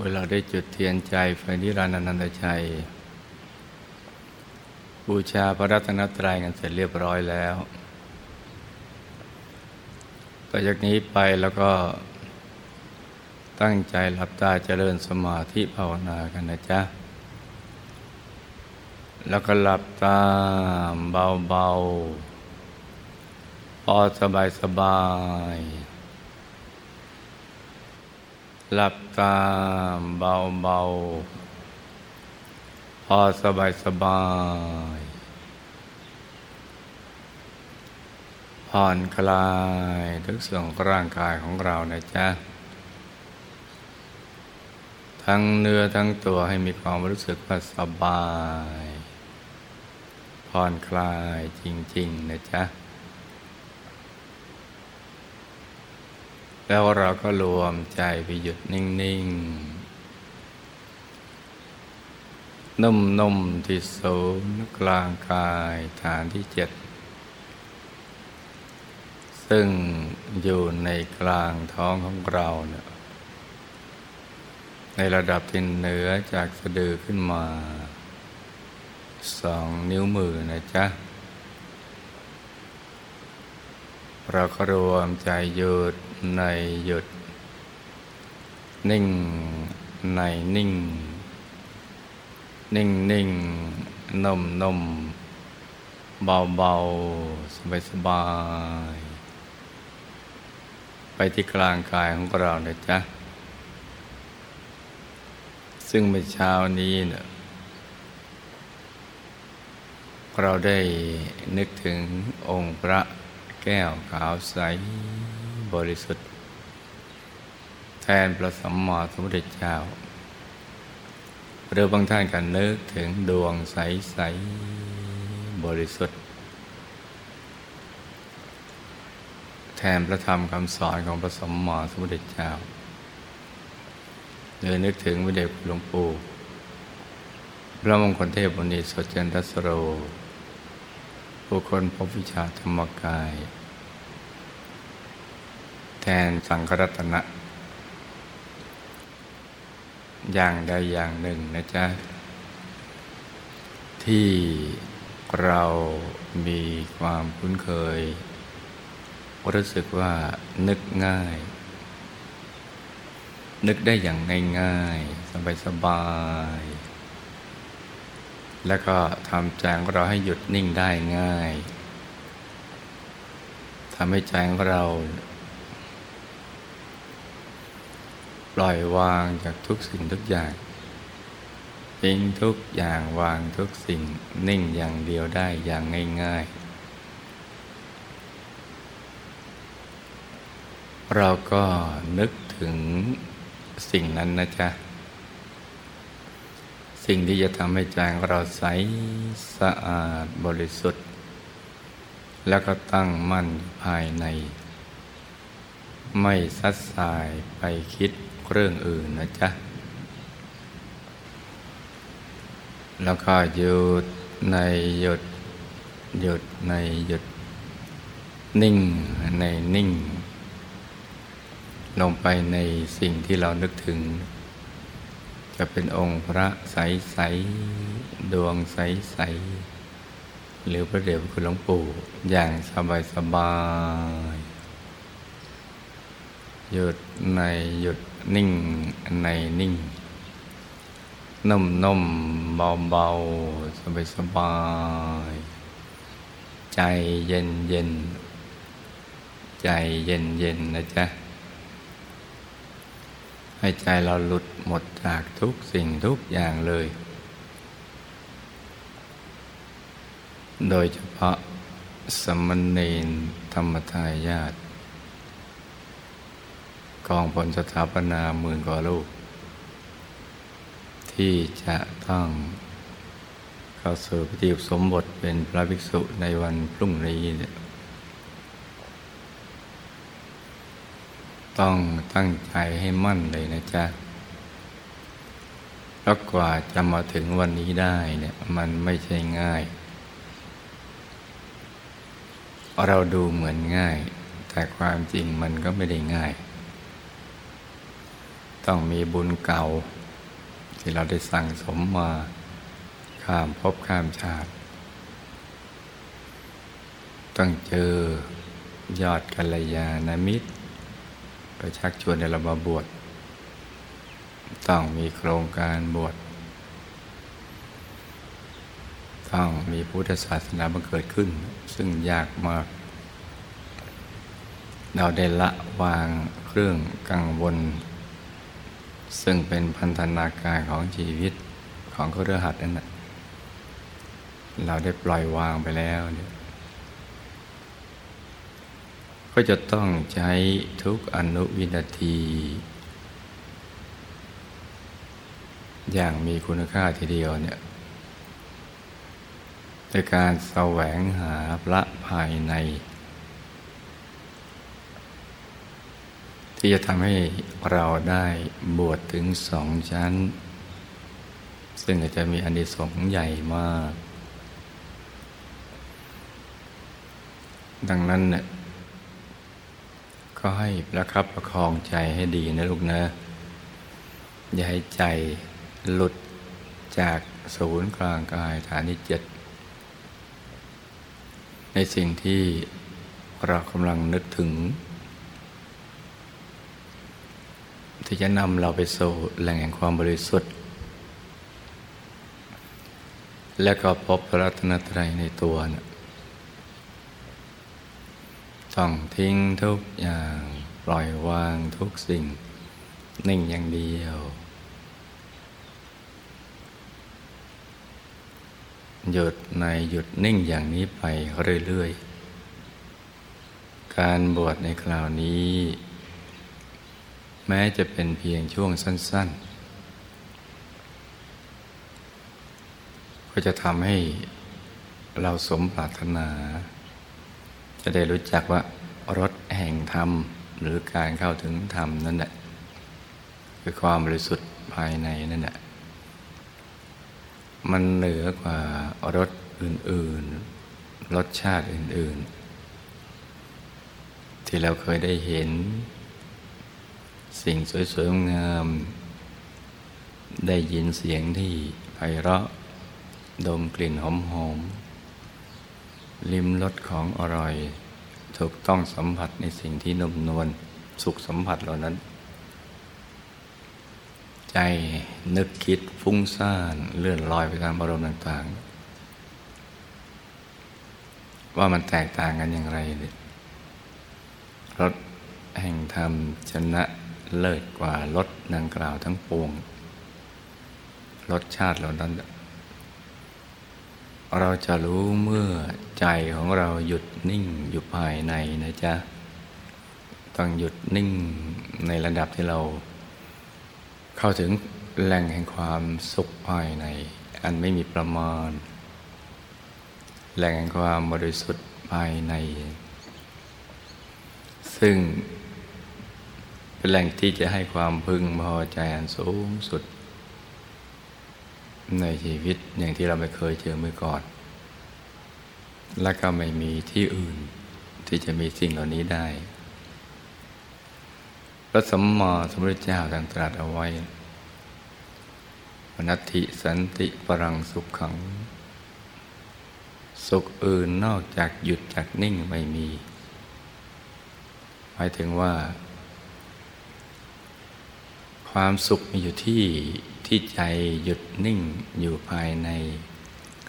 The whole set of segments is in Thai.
เมื่อเราได้จุดเทียนใจไฟนิรันดร์นันตชัย บูชาพระรัตนตรัยกันเสร็จเรียบร้อยแล้วต่อจากนี้ไปแล้วก็ตั้งใจหลับตาเจริญสมาธิภาวนากันนะจ๊ะ แล้วก็หลับตาเบาๆพอสบายสบาย หลับตาเบาๆพอสบายสบาย ผ่อนคลายทุกส่วนของร่างกายของเรานะจ๊ะ ทั้งเนื้อทั้งตัวให้มีความรู้สึกว่าสบาย ผ่อนคลายจริง ๆ นะจ๊ะ แล้วเราก็รวมใจไปหยุดนิ่ง ๆ นุ่ม ๆ ที่ศูนย์กลางกายฐานที่เจ็ด ซึ่งอยู่ในกลางท้องของเราเนี่ยในระดับที่เหนือจากสะดือขึ้นมา สองนิ้วมือนะจ๊ะ เราก็รวมใจหยุดในหยุด นิ่งในนิ่ง นิ่งนิ่งนุ่มนุ่มเบาเบาสบายสบาย ไปที่กลางกายของเรานะจ๊ะ ซึ่งเมื่อเช้านี้เนี่ยเราได้นึกถึงองค์พระ แก้วขาวใสบริสุทธิ์ แทนพระสัมมาสัมพุทธเจ้าหรือบางท่านกันนึกถึงดวงใสใสบริสุทธิ์ แทนพระธรรมคำสอนของพระสมมาสมุทธเจ้าหรือนึกถึงพระเดชหลวงปู่พระมงคลเทพบุณีสดจันทสโร ผู้คนพบวิชาธรรมกาย ทนสังครัตนะ อย่างใดอย่างหนึ่งนะจ๊ะ ที่เรามีความคุ้นเคย รู้สึกว่านึกง่าย นึกได้อย่างง่ายๆ สบายๆแล้วก็ทำใจของเราให้หยุดนิ่งได้ง่ายทำให้ใจของเรา ป ล่อยวางจากทุกสิ่งทุกอย่างทิ้งทุกอย่างวางทุกสิ่งนิ่งอย่างเดียวได้อย่างง่าย ๆ เราก็นึกถึงสิ่งนั้นนะจ๊ะ สิ่งที่จะทำให้ใจของเราใสสะอาดบริสุทธิ์ แล้วก็ตั้งมั่นภายใน ไม่ซัดสายไปคิด เรื่องอื่นนะจ๊ะ แล้วก็หยุดในหยุด หยุดในหยุด นิ่งในนิ่ง ลงไปในสิ่งที่เรานึกถึง จะเป็นองค์พระใสๆดวงใสๆหรือพระเดชพระคุณหลวงปู่อย่างสบายสบายหยุดในหยุด นิ่งในนิ่ง นุ่มนุ่มเบาเบาสบายสบาย ใจเย็นเย็น ใจเย็นเย็นนะจ๊ะ ให้ใจเราหลุดหมดจากทุกสิ่งทุกอย่างเลย โดยเฉพาะสมณเณรธรรมทายาท กองผลสถาปนาหมื่นกว่าลูก ที่จะต้องเข้าสู่พิธีสมบทเป็นพระภิกษุในวันพรุ่งนี้เนี่ยต้องตั้งใจให้มั่นเลยนะจ๊ะแล้วกว่าจะมาถึงวันนี้ได้เนี่ยมันไม่ใช่ง่าย เราดูเหมือนง่าย แต่ความจริงมันก็ไม่ได้ง่าย ต้องมีบุญเก่า ที่เราได้สั่งสมมา ข้ามภพข้ามชาติ ต้องเจอยอดกัลยาณมิตรไปชักชวนในเรามาบวชต้องมีโครงการบวชต้องมีพุทธศาสนาบังเกิดขึ้น ซึ่งยากมาก เราได้ละวางเครื่องกังวล ซึ่งเป็นพันธนาการของชีวิตของเครือหัดนั่นแหละเราได้ปล่อยวางไปแล้วเนี่ยก็จะต้องใช้ทุกอนุวินาที อย่างมีคุณค่าทีเดียวเนี่ยในการแสวงหาพระภายใน ที่จะทำให้เราได้บวชถึงสองชั้น ซึ่งจะมีอานิสงส์ใหญ่มาก ดังนั้นเนี่ยก็ให้ประคับประคองใจให้ดีนะลูกนะ อย่าให้ใจหลุดจากศูนย์กลางกายฐานที่เจ็ดในสิ่งที่เรากำลังนึกถึง ที่จะนำเราไปสู่แหล่งแห่งความบริสุทธิ์ และก็พบพระรัตนตรัยในตัวนะต้องทิ้งทุกอย่างปล่อยวางทุกสิ่ง นิ่งอย่างเดียวหยุดในหยุดนิ่งอย่างนี้ไปเรื่อยๆ การบวชในคราวนี้ แม้จะเป็นเพียงช่วงสั้น ๆ ก็จะทำให้เราสมปรารถนา จะได้รู้จักว่ารถแห่งธรรม หรือการเข้าถึงธรรมนั่นแหละคือความบริสุทธิ์ภายในนั่นแหละมันเหนือกว่ารสอื่น ๆ รสชาติอื่น ๆ ที่เราเคยได้เห็น สิ่งสวยๆงามได้ยินเสียงที่ไพเราะ ดมกลิ่นหอมๆลิ้มรสของอร่อย ถูกต้องสัมผัสในสิ่งที่นุ่มนวลสุขสัมผัสเหล่านั้น ใจนึกคิดฟุ้งซ่านเลื่อนลอยไปตามอารมณ์ต่าง ๆ ว่ามันแตกต่างกันอย่างไรรถแห่งธรรมชนะ เลิศกว่ารถดังกล่าวทั้งปวง รสชาติเหล่านั้น เราจะรู้เมื่อใจของเราหยุดนิ่งอยู่ภายในนะจ๊ะ ต้องหยุดนิ่งในระดับที่เรา เข้าถึงแหล่งแห่งความสุขภายใน อันไม่มีประมาณ แหล่งแห่งความบริสุทธิ์ภายใน ซึ่ง เป็นแหล่งที่จะให้ความพึงพอใจอันสูงสุด ในชีวิตอย่างที่เราไม่เคยเจอเมื่อก่อน และก็ไม่มีที่อื่นที่จะมีสิ่งเหล่านี้ได้ พระสมมาสมพุทธเจ้าท่านตรัสเอาไว้นัตถิสันติปรังสุขขัง สุขอื่นนอกจากหยุดจากนิ่งไม่มี หมายถึงว่า ความสุขมีอยู่ที่ที่ใจหยุดนิ่งอยู่ภายใน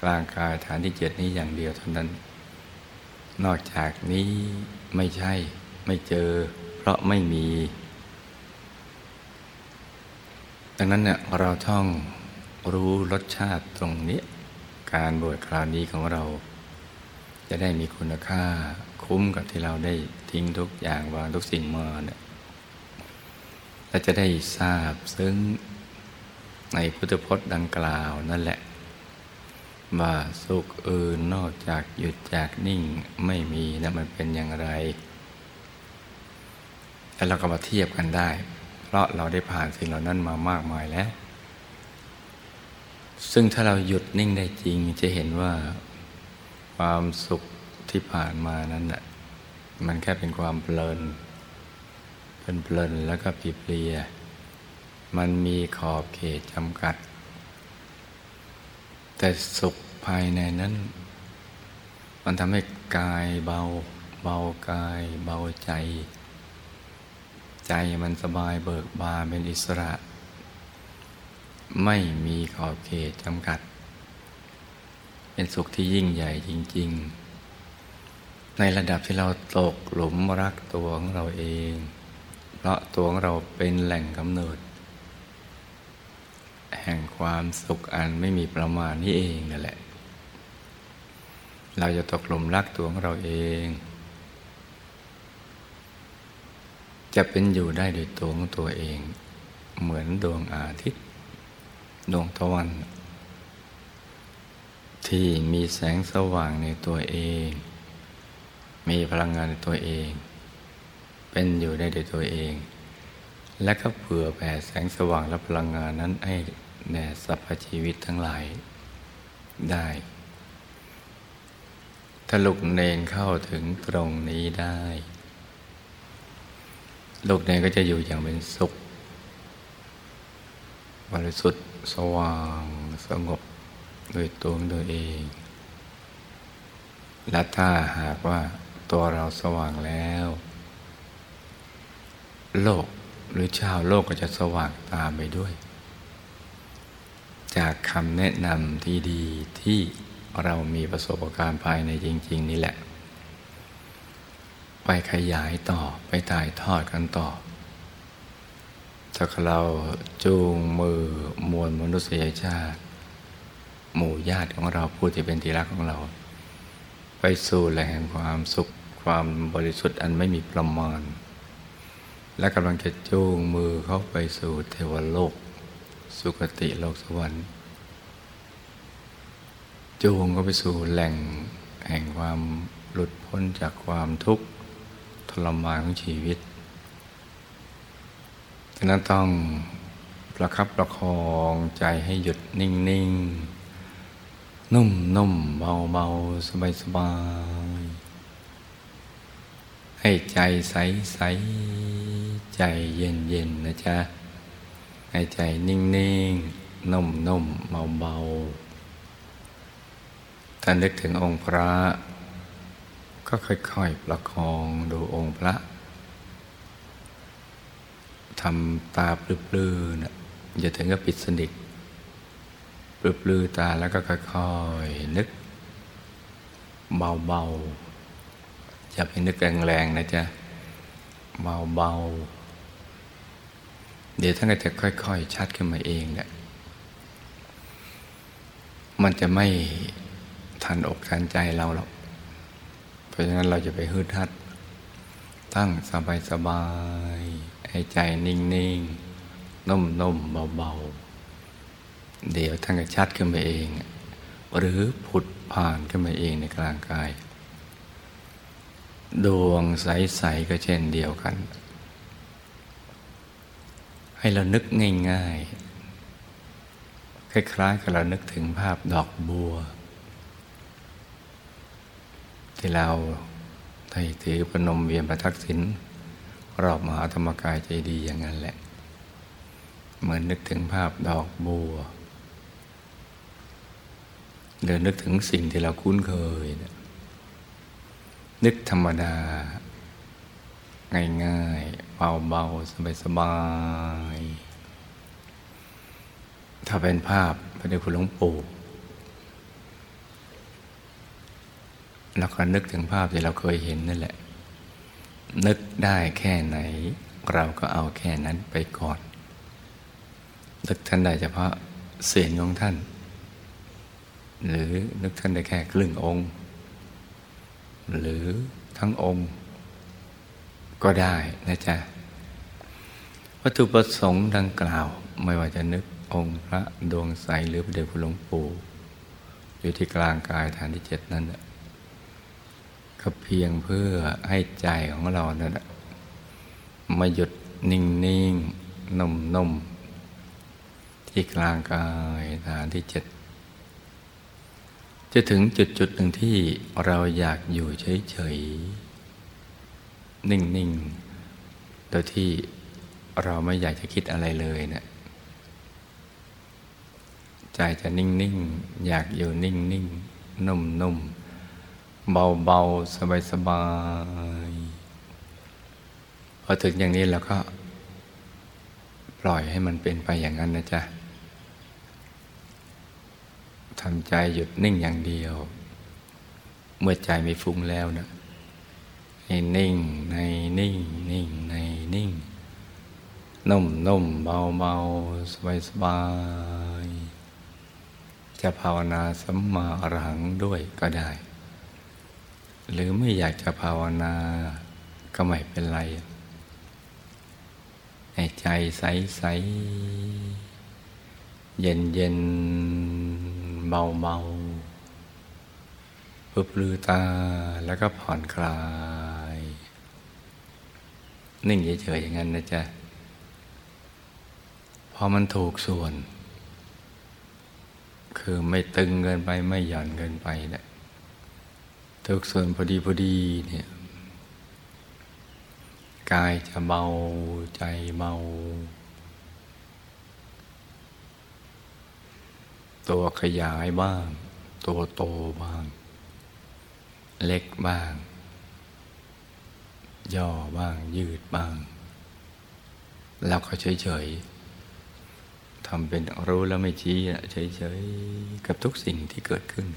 กลางกายฐานที่เจ็ดนี้อย่างเดียวเท่านั้น นอกจากนี้ไม่ใช่ไม่เจอ เพราะไม่มี ดังนั้นเนี่ยเราท่องรู้รสชาติตรงนี้การบวชคราวนี้ของเรา จะได้มีคุณค่าคุ้มกับที่เราได้ทิ้งทุกอย่างวางทุกสิ่งมาเนี่ย และจะได้ทราบซึ่งในพุทธพจน์ดังกล่าวนั่นแหละ ว่าสุขอื่นนอกจากหยุดจากนิ่งไม่มีนะมันเป็นอย่างไร แล้วเราก็มาเทียบกันได้ เพราะเราได้ผ่านสิ่งเหล่านั้นมามากมายแล้ว ซึ่งถ้าเราหยุดนิ่งได้จริงจะเห็นว่าความสุขที่ผ่านมานั้นน่ะมันแค่เป็นความเพลิน เพลินเพลินแล้วก็ปีเปลีย มันมีขอบเขตจำกัด แต่สุขภายในนั้น มันทำให้กายเบา เบากายเบาใจ ใจมันสบายเบิกบานเป็นอิสระ ไม่มีขอบเขตจำกัด เป็นสุขที่ยิ่งใหญ่จริง ๆ ในระดับที่เราตกหลุมรักตัวของเราเอง เพราะตัวของเราเป็นแหล่งกำเนิด แห่งความสุขอันไม่มีประมาณนี้เองนั่นแหละ เราจะตกหลุมรักตัวของเราเอง จะเป็นอยู่ได้โดยตัวของตัวเอง เหมือนดวงอาทิตย์ ดวงตะวัน ที่มีแสงสว่างในตัวเอง มีพลังงานในตัวเอง เป็นอยู่ได้โดยตัวเอง และก็เผื่อแผ่แสงสว่างและพลังงานนั้นให้แด่สรรพชีวิตทั้งหลายได้ ถ้าลูกเนนเข้าถึงตรงนี้ได้ ลูกเนนก็จะอยู่อย่างเป็นสุข บริสุทธิ์สว่างสงบโดยตัวของตัวเอง และถ้าหากว่าตัวเราสว่างแล้ว โลกหรือชาวโลกก็จะสว่างตามไปด้วย จากคำแนะนำที่ดีที่เรามีประสบการณ์ภายในจริง ๆ นี่แหละ ไปขยายต่อไปถ่ายทอดกันต่อถ้าเราจูงมือมวลมนุษยชาติ หมู่ญาติของเราผู้ที่เป็นที่รักของเรา ไปสู่แหล่งความสุขความบริสุทธิ์อันไม่มีประมาณ และกำลังจะจูงมือเขาไปสู่เทวโลก สุคติโลกสวรรค์จูงก็ไปสู่แหล่งแห่งความหลุดพ้นจากความทุกข์ทรมานของชีวิตฉะนั้นต้องประคับประคองใจให้หยุดนิ่งๆนุ่มนุ่มเบาเบาสบายสบาย ให้ใจใสใสใจเย็นเย็นนะจ๊ะ ให้ใจนิ่งๆนุ่มๆเบาๆถ้านึกถึงองค์พระ ก็ค่อยๆประคองดูองค์พระทำตาปลื้อๆนะอย่าถึงกับปิดสนิทปลือๆตาแล้วก็ค่อยๆนึกเบาๆ อย่าไปนึกแรงๆนะจ๊ะเบาๆเดี๋ยวท่านก็จะค่อยๆ ชัดขึ้นมาเองเนี่ยมันจะไม่ทันอกทันใจเราหรอกเพราะฉะนั้นเราจะไปฮึดฮัด ตั้งสบายสบายให้ใจนิ่งๆนุ่มๆเบาๆ เดี๋ยวท่านก็ชัดขึ้นมาเอง หรือผุดผ่านขึ้นมาเองในกลางกาย ดวงใส ๆ ก็เช่นเดียวกัน ให้เรานึกง่ายๆ คล้ายๆกับเรานึกถึงภาพดอกบัว ที่เราไถ่ถือปนมเวียนประทักษิณรอบมหาธรรมกายใจดีอย่างนั้นแหละ เหมือนนึกถึงภาพดอกบัวหรือนึกถึงสิ่งที่เราคุ้นเคยนึ นึกธรรมดา ง่ายๆเบาๆ สบายๆถ้าเป็นภาพพระเดชคุณหลวงปู่แล้วก็นึกถึงภาพที่เราเคยเห็นนั่นแหละ นึกได้แค่ไหน เราก็เอาแค่นั้นไปก่อน นึกท่านได้เฉพาะเสียงของท่าน หรือนึกท่านได้แค่ครึ่งองค์ หรือทั้งองค์ ก็ได้นะจ๊ะ วัตถุประสงค์ดังกล่าวไม่ว่าจะนึกองค์พระดวงใสหรือพระเดชคุณหลวงปู่อยู่ที่กลางกายฐานที่เจ็ดนั้นก็เพียงเพื่อให้ใจของเรานั่นมาหยุดนิ่งนิ่งนุ่มนุ่มที่กลางกายฐานที่เจ็ด จะถึงจุดจุดหนึ่งที่เราอยากอยู่เฉยๆ นิ่งๆ โดยที่เราไม่อยากจะคิดอะไรเลยเนะี่ยใจจะนิ่งนิ่งอยากอยู่นิ่งนิ่งนุ่มนุ่มเบาเบาสบายสบายพอถึงอย่างนี้แล้วก็ปล่อยให้มันเป็นไปอย่างนั้นนะจ๊ะ ทำใจหยุดนิ่งอย่างเดียว เมื่อใจไม่ฟุ้งแล้วนะให้นิ่งในนิ่งนิ่งในนิ่งนุ่มนุ่มเบาเบาสบายสบาย จะภาวนาสัมมาอรหังด้วยก็ได้ หรือไม่อยากจะภาวนาก็ไม่เป็นไรให้ใจใสใสเย็นเย็น เบาเบาปึบลือตาแล้วก็ผ่อนคลาย นิ่งเฉยๆอย่างนั้นนะจ๊ะ พอมันถูกส่วน คือไม่ตึงเกินไปไม่หย่อนเกินไปเนะี่ยถูกส่วนพอดีพอดีเนี่ยกายจะเบาใจเบา ตัวขยายบ้าง ตัวโตบ้าง เล็กบ้าง ย่อบ้าง ยืดบ้างแล้วก็เฉยๆทำเป็นรู้แล้วไม่ชี้เฉยๆกับทุกสิ่งที่เกิดขึ้น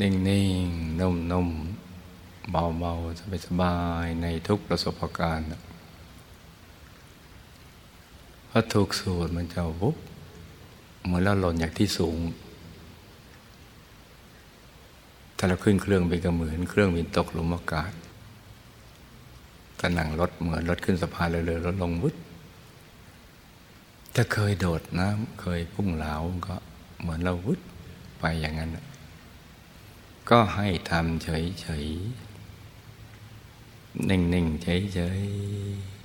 นิ่งๆนุ่มๆเบาๆสบายๆในทุกประสบการณ์พราะทุกสูตรมันจะวุบ เหมือนเราหล่นจากที่สูง ถ้าเราขึ้นเครื่องไปก็เหมือนเครื่องบินตกหลุมอากาศถ้านั่งรถเหมือนรถขึ้นสะพานเลยๆรถลงวุดถ้าเคยโดดน้ำเคยพุ่งเหลาก็เหมือนเราวุดไปอย่างนั้น ก็ให้ทำเฉยๆนิ่งๆเฉยๆ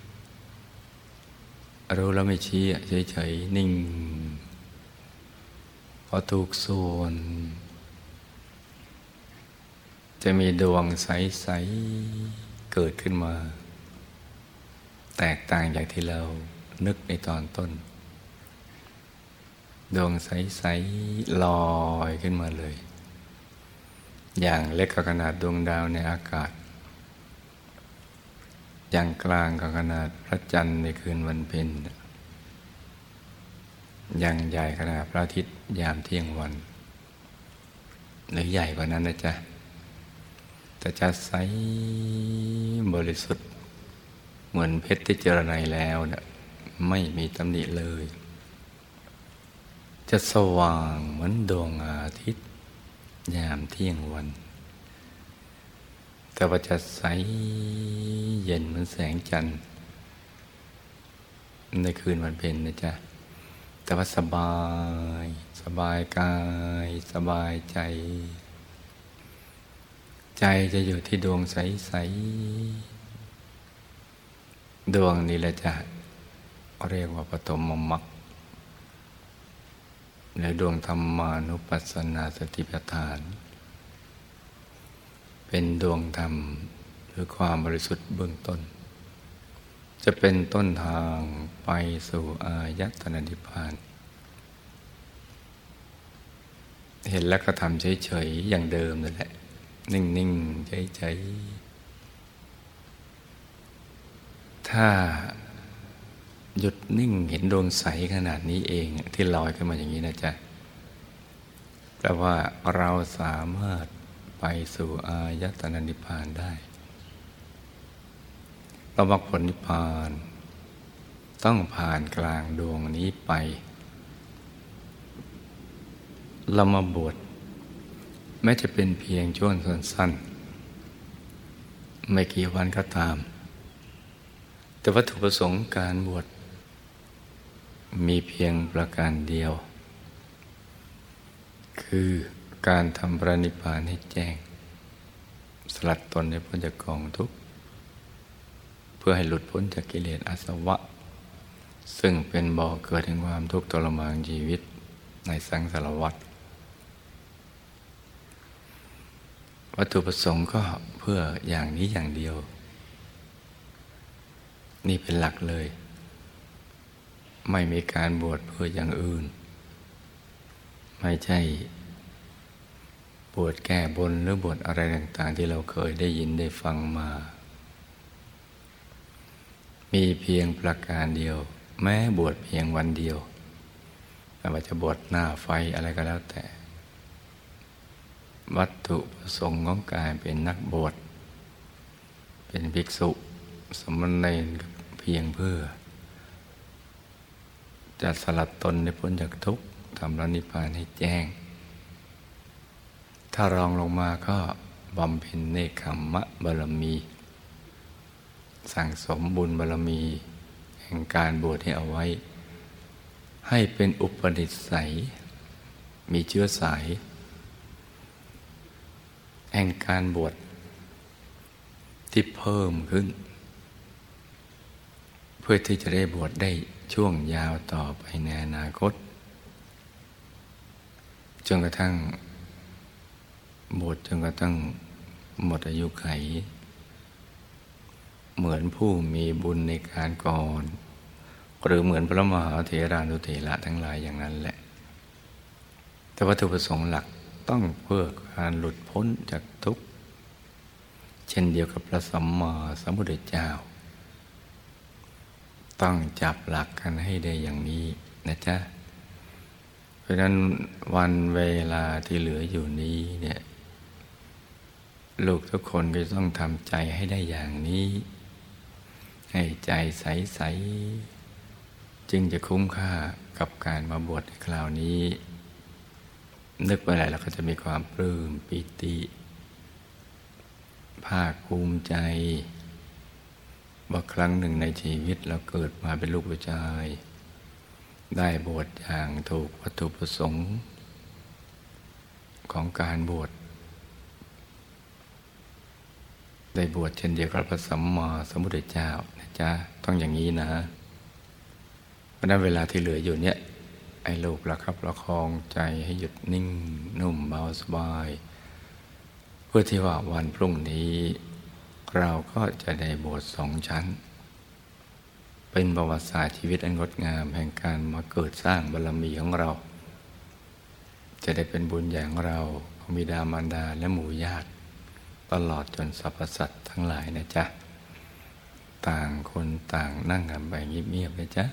รู้แล้วไม่ชี้เฉยๆนิ่ง พอถูกส่วน จะมีดวงใส ๆ เกิดขึ้นมา แตกต่างจากที่เรานึกในตอนต้น ดวงใส ๆ ลอยขึ้นมาเลย อย่างเล็กก็ขนาดดวงดาวในอากาศ อย่างกลางก็ขนาดพระจันทร์ในคืนวันเพ็ญ ย่างใหญ่ขนาดพระอาทิตย์ยามเที่ยงวัน หรือใหญ่กว่านั้นนะจ๊ะแต่จะใสบริสุทธิ์ เหมือนเพชรที่เจรไนแล้วเนะไม่มีตำหนิเลย จะสว่างเหมือนดวงอาทิตย์ ยามเที่ยงวัน แต่ว่าจะใสเย็นเหมือนแสงจันทร์ในคืนวันเพ็ญนะจ๊ะ แต่ว่าสบาย สบายกาย สบายใจ ใจจะอยู่ที่ดวงใส ๆ ดวงนี้แหละจะเรียกว่าปฐมมรรคในดวงธรรมานุปัสสนาสติปัฏฐาน เป็นดวงธรรมหรือความบริสุทธิ์เบื้องต้น จะเป็นต้นทางไปสู่อายตนะนิพพาน เห็นแล้วก็ทำเฉยๆ อย่างเดิมนั่นแหละ นิ่งๆเฉยๆ ถ้าหยุดนิ่งเห็นดวงใสขนาดนี้เองที่ลอยขึ้นมาอย่างนี้นะจ๊ะแปลว่าเราสามารถไปสู่อายตนะนิพพานได้ เราบอกผลนิพพาน ต้องผ่านกลางดวงนี้ไป เรามาบวชแม้จะเป็นเพียงช่วงสั้นๆ ไม่กี่วันก็ตาม แต่วัตถุประสงค์การบวชมีเพียงประการเดียว คือการทำปรนิพานให้แจ้ง สลัดตนให้พ้นจากกองทุกข์ พื่อให้หลุดพ้นจากกิเลสอาสวะ ซึ่งเป็นบ่อเกิดแห่งความทุกข์ทรมานชีวิตในสังสารวัฏวัตถุประสงค์ก็เพื่ออย่างนี้อย่างเดียว นี่เป็นหลักเลย ไม่มีการบวชเพื่ออย่างอื่น ไม่ใช่บวชแก้บนหรือบวชอะไรต่าง ๆ ที่เราเคยได้ยินได้ฟังมา มีเพียงประการเดียว แม้บวชเพียงวันเดียวไม่ว่าจะบวชหน้าไฟอะไรก็แล้วแต่ วัตถุประสงค์ของการเป็นนักบวชเป็นภิกษุ สมณเณรเพียงเพื่อ จะสลัดตนในพ้นจากทุกข์ทำรนิพพานให้แจ้ง ถ้ารองลงมาก็บำเพ็ญเนคขมมะบารมี สั่งสมบุญบารมี แห่งการบวชให้เอาไว้ ให้เป็นอุปนิสัย มีเชื้อสาย แห่งการบวชที่เพิ่มขึ้น เพื่อที่จะได้บวชได้ช่วงยาวต่อไปในอนาคตจนกระทั่งบวชจนกระทั่งหมดอายุไข เหมือนผู้มีบุญในการก่อน หรือเหมือนพระมหาเถรานุเถระทั้งหลายอย่างนั้นแหละ แต่วัตถุประสงค์หลักต้องเพื่อการหลุดพ้นจากทุกข์ เช่นเดียวกับพระสัมมาสัมพุทธเจ้า ต้องจับหลักกันให้ได้อย่างนี้นะจ๊ะเพราะนั้นวันเวลาที่เหลืออยู่นี้เนี่ยลูกทุกคนก็ต้องทำใจให้ได้อย่างนี้ ให้ใจใส ๆ จึงจะคุ้มค่ากับการมาบวชในคราวนี้ นึกไปไหนเราก็จะมีความปลื้มปิติ ภาคภูมิใจ ว่าครั้งหนึ่งในชีวิตเราเกิดมาเป็นลูกผู้ชาย ได้บวชอย่างถูกวัตถุประสงค์ ของการบวช ได้บวชเช่นเดียวกับพระสัมมาสัมพุทธเจ้านะจ๊ะต้องอย่างนี้นะเพราะนั้นเวลาที่เหลืออยู่เนี่ยไอ้ลูกประคับประคองใจให้หยุดนิ่งนุ่มเบาสบาย เพื่อที่ว่าวันพรุ่งนี้ เราก็จะได้บทสองชั้น เป็นประวัติศาสตร์ชีวิตอันงดงามแห่งการมาเกิดสร้างบารรมีของเรา จะได้เป็นบุญอย่างเราของบิดามารดาและหมู่ญาติ ตลอดจนสรรพสัตว์ทั้งหลายนะจ๊ะ ต่างคนต่างนั่งกันไปเงียบๆนะจ๊ะ